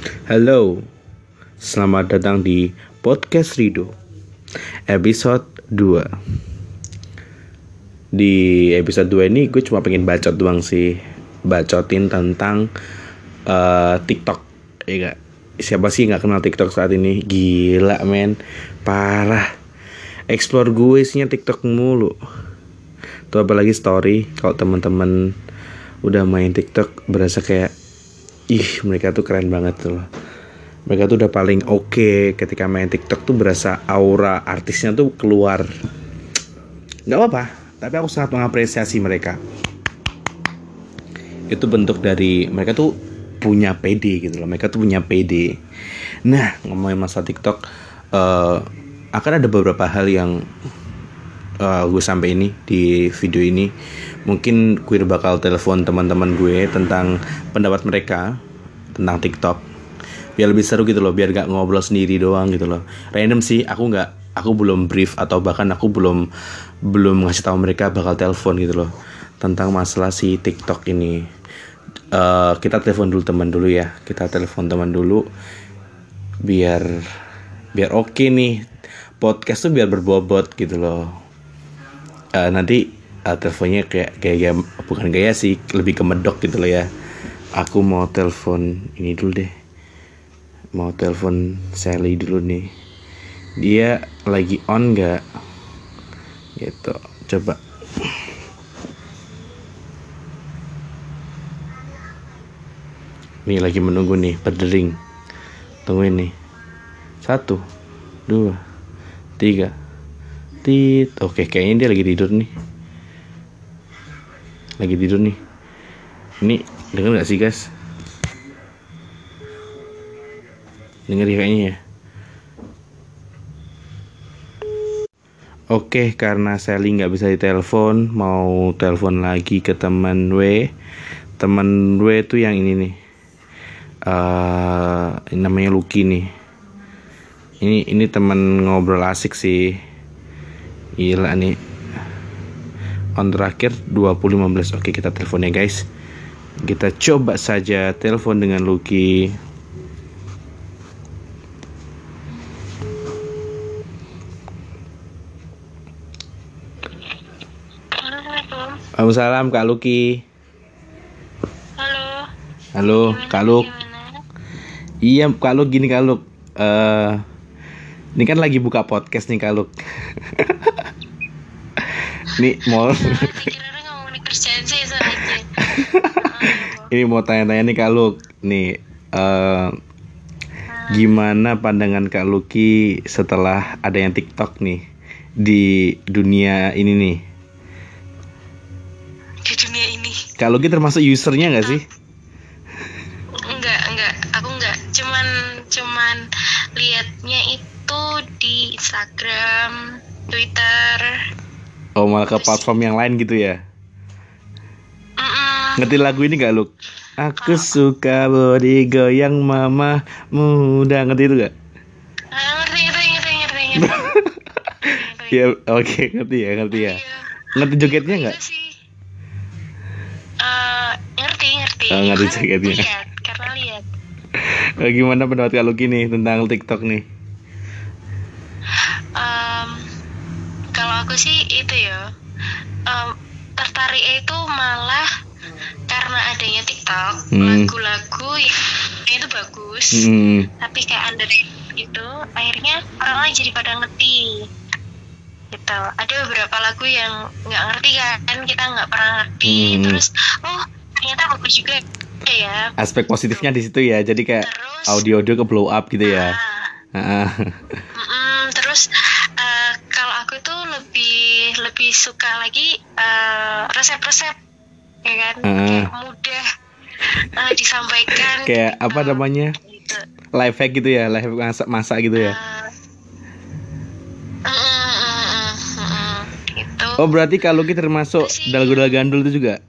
Halo, selamat datang di Podcast Rido Episode 2 Di episode 2 ini gue cuma pengen bacot doang sih Bacotin tentang uh, TikTok Ya gak? Siapa sih gak kenal TikTok saat ini? Gila men, parah Explore gue isinya TikTok mulu Tuh apalagi story Kalau teman-teman udah main TikTok berasa kayak ih mereka tuh keren banget tuh. Mereka tuh udah paling oke okay ketika main TikTok tuh berasa aura artisnya tuh keluar. Nggak apa-apa tapi aku sangat mengapresiasi mereka. Itu bentuk dari mereka tuh punya PD gitu loh mereka tuh punya PD nah ngomongin masa TikTok uh, akan ada beberapa hal yang uh, gue sampai ini di video ini. Mungkin gue bakal telepon teman-teman gue tentang pendapat mereka tentang TikTok. Biar lebih seru gitu loh biar gak ngobrol sendiri doang gitu loh. Random sih aku nggak aku belum brief atau bahkan aku belum belum ngasih tahu mereka bakal telepon gitu loh tentang masalah si TikTok ini. Uh, kita telepon dulu teman dulu ya kita telepon teman dulu biar biar oke okay nih. Podcast tuh biar berbobot gitu loh. Uh, nanti uh, teleponnya kayak gaya bukan gaya sih lebih ke medok gitu loh ya aku mau telepon ini dulu deh. Mau telepon Sally dulu nih. Dia lagi on nggak? Gitu coba. Nih lagi menunggu nih berdering tungguin nih. Satu dua tiga. Tit oke kayaknya dia lagi tidur nih. Lagi tidur nih. Ini denger gak sih guys? Denger ya kayaknya ya. Oke, karena Sally nggak bisa ditelepon, mau telepon lagi ke teman W. Teman W itu yang ini nih, uh, namanya Lucky nih. Ini ini teman ngobrol asik sih. Gila nih. On terakhir 2015 Oke kita telepon ya guys Kita coba saja telepon dengan Lucky. Assalamualaikum. Kak Lucky. Halo. Halo Kak Luk. Iya Kak Luk gini Kak Luk. Uh, Ini kan lagi buka podcast nih Kak Luk. Nih mau Ini mau tanya-tanya nih Kak Luk. Nih uh, Gimana pandangan Kak Luki setelah ada yang TikTok nih Di dunia ini nih? Di dunia ini. Kak Luki termasuk usernya gak sih? Enggak, enggak. Aku enggak. Cuman Cuman Liatnya itu di Instagram Twitter. Oh malah ke platform yang lain gitu ya? Ngerti lagu ini gak lu? Aku suka body goyang mama muda Ngerti itu gak? Ngerti, ngerti, ngerti, ngerti, ngerti. Ya oke ngerti ya ngerti ya Iya. Ngerti jogetnya gak? Itu sih. Eh, ngerti, ngerti. Oh, ngerti jogetnya. Lihat, karena lihat. Eh, Gimana pendapat Kak Luki nih tentang TikTok nih? Em, kalau aku sih itu ya em, tertarik itu malah karena adanya TikTok Hmm. lagu-lagu yang itu bagus Hmm, tapi kayak underrated gitu akhirnya orang lain jadi pada ngerti gitu ada beberapa lagu yang nggak ngerti kan kita nggak pernah ngerti Hmm. terus oh ternyata bagus juga ya aspek positifnya di situ ya. Jadi kayak Terus- audio-audio ke blow up gitu ya. Ah, Mm-mm, terus eh, kalau aku tuh lebih lebih suka lagi eh, resep-resep ya kan Ah. kayak mudah eh, disampaikan Kayak gitu. apa namanya? gitu. Live hack gitu ya, live hack masak masak gitu ya. Gitu Oh berarti Kak Luki termasuk dalgudal gandul itu juga?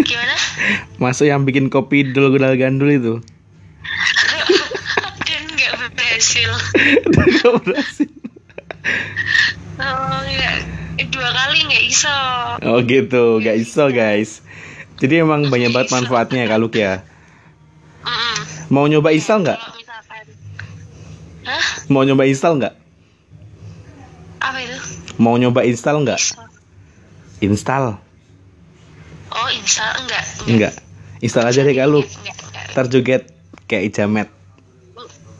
gimana Masuk yang bikin kopi dalgudal gandul itu? dan nggak berhasil Nggak berhasil. oh nggak dua kali nggak iso Oh gitu, gak iso guys. Jadi emang banyak banget manfaatnya ya Kak Luki ya. Mm-mm. Mau nyoba install nggak? Kalau? Mau nyoba install nggak? Apa itu? Mau nyoba install nggak? Install. Oh, install enggak? Enggak. Install aja deh Kak Lu. Enggak, enggak. Ntar joget kayak ijamet.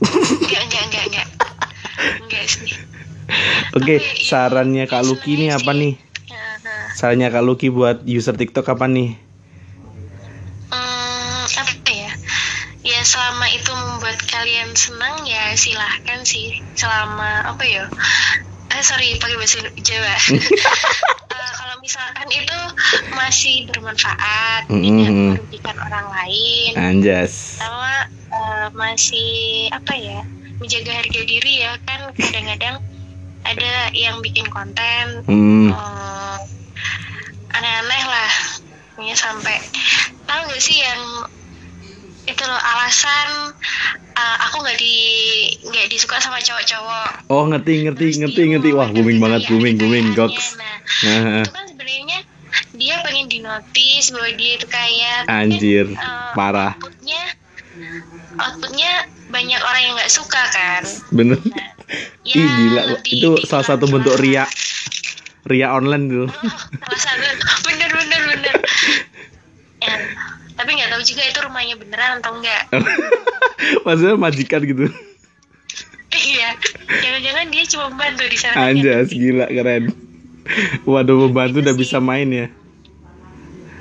Enggak, enggak, enggak, enggak. Enggak sih. Oke, iya, sarannya Kak Luki ini apa nih? Sarannya Kak Luki buat user TikTok apa nih? Hmm, apa ya? Ya selama itu membuat kalian senang ya silahkan sih. Selama apa ya? Eh sorry pakai bahasa Jawa. Eh, kalau misalkan itu masih bermanfaat, tidak Mm-mm. merugikan orang lain, Anjas. sama eh, masih apa ya? Menjaga harga diri ya kan kadang-kadang ada yang bikin konten Hmm. eh, aneh-aneh lah. Ya sampai tahu gak sih yang itu loh alasan uh, aku nggak di nggak disuka sama cowok-cowok. Oh ngerti ngerti Terus ngerti ngerti. Wah booming banget booming booming goks. nah Nah, itu kan sebenarnya dia pengen dinotis bahwa dia itu kaya. Anjir eh, parah. outputnya outputnya banyak orang yang nggak suka kan? Bener. Ya, Ih gila. lebih itu salah satu bentuk ria ria online tuh. Oh, salah satu. Bener bener bener. Ya, tapi nggak tahu juga itu rumahnya beneran atau enggak Maksudnya majikan gitu. iya. Jangan-jangan dia cuma membantu di sana Anjas gila keren. Waduh membantu udah bisa main ya.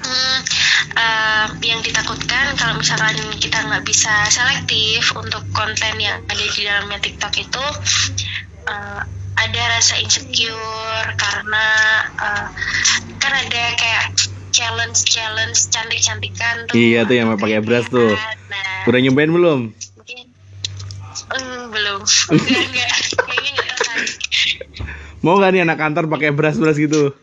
Hmm, eh, yang ditakutkan kalau misalkan kita nggak bisa selektif untuk konten yang ada di dalamnya TikTok itu eh, ada rasa insecure karena eh, kan ada kayak challenge challenge cantik cantikan tuh Iya tuh yang pakai brush tuh. nah Udah nyobain belum? mungkin Hmm, belum enggak enggak kayaknya nggak tertarik Mau gak nih anak kantor pakai brush brush gitu?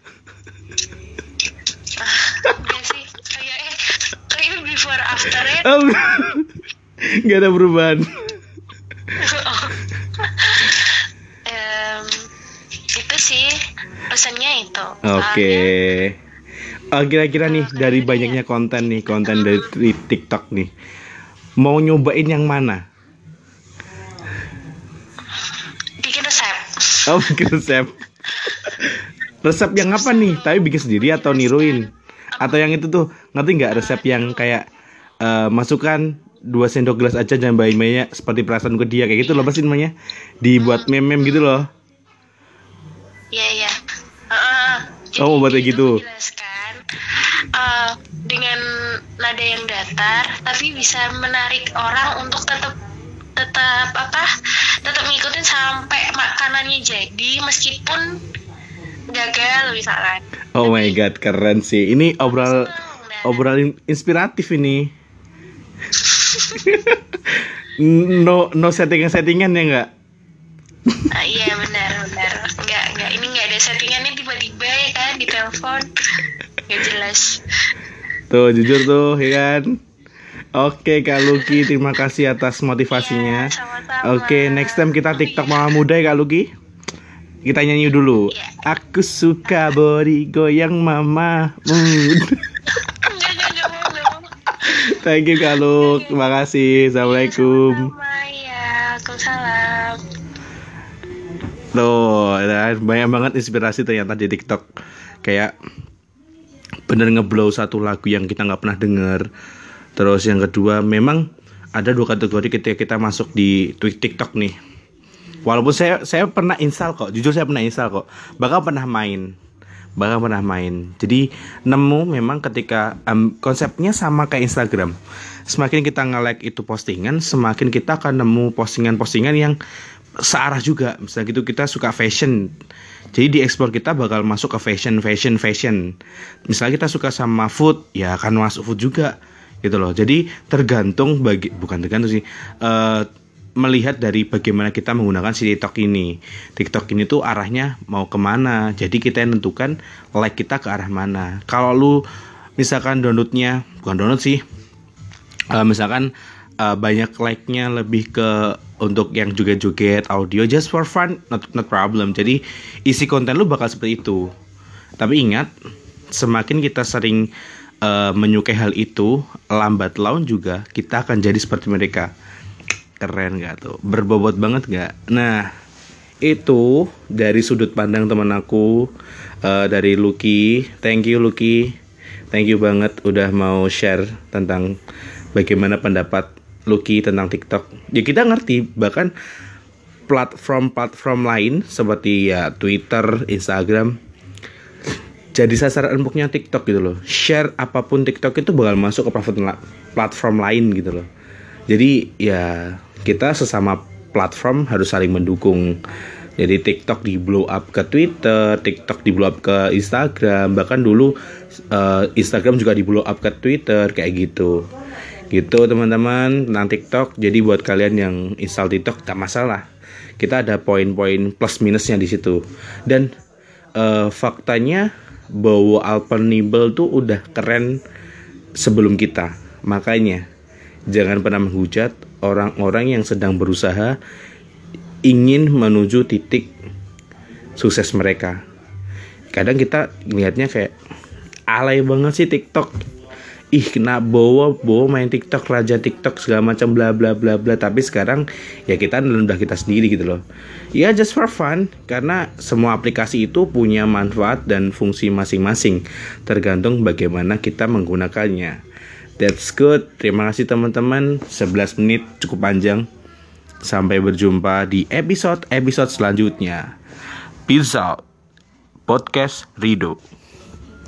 Oh, Gak ada perubahan. Em, itu sih pesannya itu Oke. Oh, kira-kira nih dari banyaknya konten nih, konten dari TikTok nih. Mau nyobain yang mana? Bikin resep Oh, bikin resep. Resep yang apa nih? Tapi bikin sendiri atau niruin? Atau yang itu tuh, ngerti nggak resep yang kayak eh, masukkan dua sendok gelas aja jangan banyak seperti perasaan ke dia kayak gitu loh apa sih namanya dibuat meme-meme gitu loh Iya iya. Heeh. Jadi Oh, buat kayak itu gitu. menjelaskan, eh, dengan nada yang datar, tapi bisa menarik orang untuk tetap tetap apa? Tetap ngikutin sampai makanannya jadi meskipun gagal misalkan. oh my god keren sih ini obrol obrolan inspiratif ini no no settingan settingan ya nggak ah, iya benar benar. Enggak enggak ini enggak ada settingannya tiba-tiba ya kan di telepon. Gak jelas. tuh jujur tuh ya kan oke kak Luki terima kasih atas motivasinya Iya, sama-sama. oke next time kita tiktok mama muda ya kak Luki kita nyanyi dulu Iya. aku suka body goyang mama mood Enggak enggak enggak mau enggak mau. Thank you kak Luk terima kasih assalamualaikum Sama-sama ya. Waalaikumsalam. Tuh, ya, banyak banget inspirasi ternyata di TikTok. Kayak bener ngeblow satu lagu yang kita nggak pernah denger. Terus yang kedua, memang ada dua kategori ketika kita masuk di TikTok nih. Walaupun saya saya pernah install kok, jujur saya pernah install kok. Bahkan pernah main. Bahkan pernah main. Jadi nemu memang ketika em, konsepnya sama kayak Instagram. Semakin kita nge-like itu postingan, semakin kita akan nemu postingan-postingan yang searah juga. Misalnya gitu kita suka fashion. Jadi di ekspor kita bakal masuk ke fashion, fashion, fashion. Misalnya kita suka sama food, ya akan masuk food juga gitu loh. Jadi tergantung bagi bukan tergantung sih. eh, melihat dari bagaimana kita menggunakan si TikTok ini. TikTok ini tuh arahnya mau ke mana. Jadi kita yang tentukan like kita ke arah mana. Kalau lu misalkan downloadnya bukan download sih, eh, misalkan eh, banyak like-nya lebih ke untuk yang joget-joget audio just for fun, not not problem. Jadi isi konten lu bakal seperti itu. Tapi ingat, semakin kita sering uh, menyukai hal itu lambat laun juga kita akan jadi seperti mereka keren gak tuh? Berbobot banget gak nah itu dari sudut pandang teman aku uh, dari Lucky. Thank you Lucky. Thank you banget udah mau share tentang bagaimana pendapat Lucky tentang TikTok. Ya kita ngerti bahkan platform-platform lain seperti ya Twitter, Instagram jadi sasaran empuknya TikTok gitu loh. Share apa pun TikTok itu bakal masuk ke platform platform lain gitu loh. Jadi ya kita sesama platform harus saling mendukung. Jadi TikTok di blow up ke Twitter, TikTok di blow up ke Instagram, bahkan dulu uh, Instagram juga di blow up ke Twitter kayak gitu. Gitu teman-teman tentang TikTok. Jadi buat kalian yang install TikTok tak masalah. Kita ada poin-poin plus minusnya di situ. Dan uh, faktanya bahwa Alpenibel tuh udah keren sebelum kita. Makanya jangan pernah menghujat orang-orang yang sedang berusaha ingin menuju titik sukses mereka. Kadang kita lihatnya kayak alay banget sih TikTok. Ih kena bawa bawa main TikTok raja TikTok segala macam bla bla bla bla tapi sekarang ya kita udah kita sendiri gitu loh. Ya just for fun karena semua aplikasi itu punya manfaat dan fungsi masing-masing tergantung bagaimana kita menggunakannya. That's good. Terima kasih teman-teman. 11 menit cukup panjang. Sampai berjumpa di episode-episode selanjutnya. Peace out. Podcast Rido.